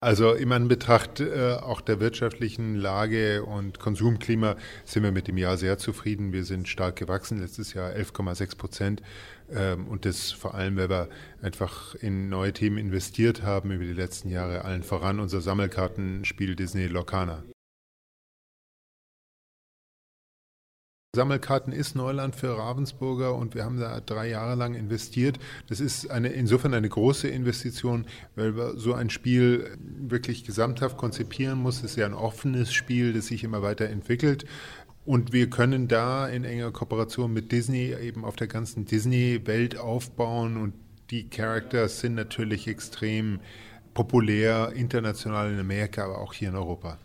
Also im Anbetracht äh, auch der wirtschaftlichen Lage und Konsumklima sind wir mit dem Jahr sehr zufrieden. Wir sind stark gewachsen, letztes Jahr 11,6 Prozent. Ähm, und das vor allem, weil wir einfach in neue Themen investiert haben über die letzten Jahre, allen voran unser Sammelkartenspiel Disney Locana. Sammelkarten ist Neuland für Ravensburger und wir haben da drei Jahre lang investiert. Das ist eine, insofern eine große Investition, weil wir so ein Spiel wirklich gesamthaft konzipieren muss. Es ist ja ein offenes Spiel, das sich immer weiterentwickelt. Und wir können da in enger Kooperation mit Disney eben auf der ganzen Disney-Welt aufbauen und die Characters sind natürlich extrem populär, international in Amerika, aber auch hier in Europa.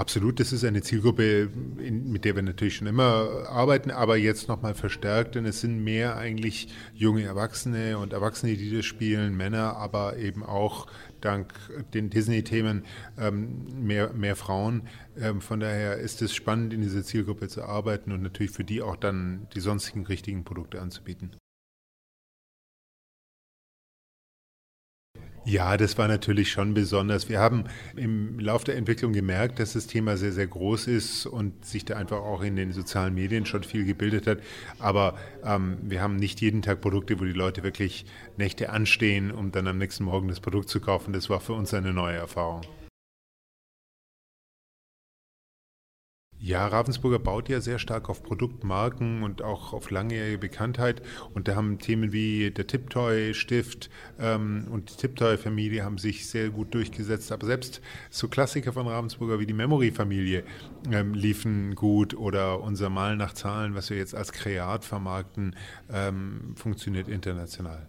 Absolut, das ist eine Zielgruppe, mit der wir natürlich schon immer arbeiten, aber jetzt nochmal verstärkt, denn es sind mehr eigentlich junge Erwachsene und Erwachsene, die das spielen, Männer, aber eben auch dank den Disney-Themen ähm, mehr, mehr Frauen. Ähm, von daher ist es spannend, in dieser Zielgruppe zu arbeiten und natürlich für die auch dann die sonstigen richtigen Produkte anzubieten. Ja, das war natürlich schon besonders. Wir haben im Laufe der Entwicklung gemerkt, dass das Thema sehr, sehr groß ist und sich da einfach auch in den sozialen Medien schon viel gebildet hat. Aber ähm, wir haben nicht jeden Tag Produkte, wo die Leute wirklich Nächte anstehen, um dann am nächsten Morgen das Produkt zu kaufen. Das war für uns eine neue Erfahrung. Ja, Ravensburger baut ja sehr stark auf Produktmarken und auch auf langjährige Bekanntheit. Und da haben Themen wie der Tiptoy-Stift ähm, und die Tiptoy-Familie haben sich sehr gut durchgesetzt. Aber selbst so Klassiker von Ravensburger wie die Memory-Familie ähm, liefen gut oder unser Malen nach Zahlen, was wir jetzt als Kreat vermarkten, ähm, funktioniert international.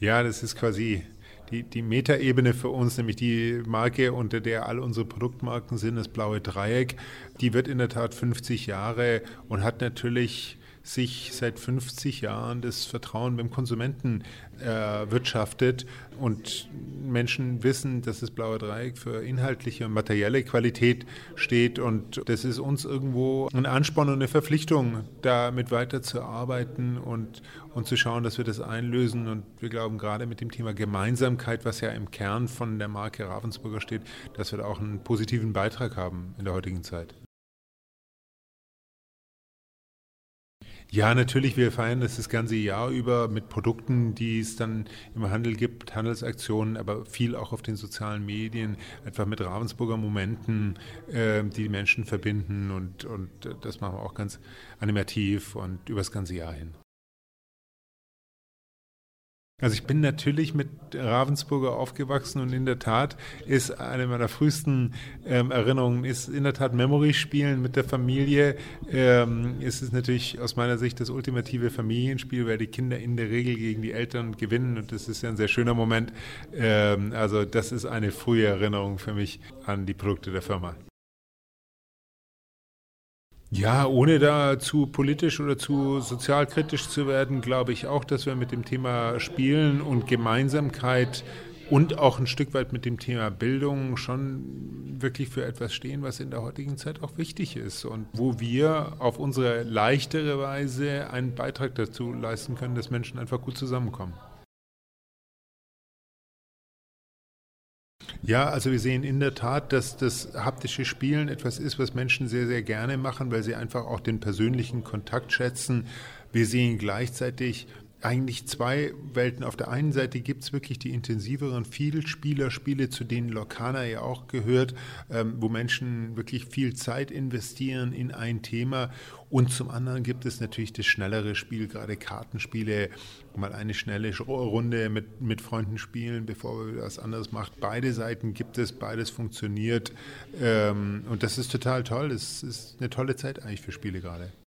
Ja, das ist quasi die, die Metaebene für uns, nämlich die Marke, unter der all unsere Produktmarken sind, das blaue Dreieck, die wird in der Tat 50 Jahre und hat natürlich sich seit 50 Jahren das Vertrauen beim Konsumenten erwirtschaftet und Menschen wissen, dass das blaue Dreieck für inhaltliche und materielle Qualität steht. Und das ist uns irgendwo ein Ansporn und eine Verpflichtung, damit weiterzuarbeiten und, und zu schauen, dass wir das einlösen. Und wir glauben gerade mit dem Thema Gemeinsamkeit, was ja im Kern von der Marke Ravensburger steht, dass wir da auch einen positiven Beitrag haben in der heutigen Zeit. Ja, natürlich. Wir feiern das das ganze Jahr über mit Produkten, die es dann im Handel gibt, Handelsaktionen, aber viel auch auf den sozialen Medien, einfach mit Ravensburger Momenten, äh, die die Menschen verbinden und, und das machen wir auch ganz animativ und über das ganze Jahr hin. Also ich bin natürlich mit Ravensburger aufgewachsen und in der Tat ist eine meiner frühesten ähm, Erinnerungen ist in der Tat Memory-Spielen mit der Familie. Ähm, es ist natürlich aus meiner Sicht das ultimative Familienspiel, weil die Kinder in der Regel gegen die Eltern gewinnen und das ist ja ein sehr schöner Moment. Ähm, also das ist eine frühe Erinnerung für mich an die Produkte der Firma. Ja, ohne da zu politisch oder zu sozialkritisch zu werden, glaube ich auch, dass wir mit dem Thema Spielen und Gemeinsamkeit und auch ein Stück weit mit dem Thema Bildung schon wirklich für etwas stehen, was in der heutigen Zeit auch wichtig ist und wo wir auf unsere leichtere Weise einen Beitrag dazu leisten können, dass Menschen einfach gut zusammenkommen. Ja, also wir sehen in der Tat, dass das haptische Spielen etwas ist, was Menschen sehr, sehr gerne machen, weil sie einfach auch den persönlichen Kontakt schätzen. Wir sehen gleichzeitig eigentlich zwei Welten. Auf der einen Seite gibt es wirklich die intensiveren Vielspielerspiele, zu denen Lorcana ja auch gehört, ähm, wo Menschen wirklich viel Zeit investieren in ein Thema. Und zum anderen gibt es natürlich das schnellere Spiel, gerade Kartenspiele, mal eine schnelle Runde mit, mit Freunden spielen, bevor man was anderes macht. Beide Seiten gibt es, beides funktioniert. Ähm, und das ist total toll. Das ist eine tolle Zeit eigentlich für Spiele gerade.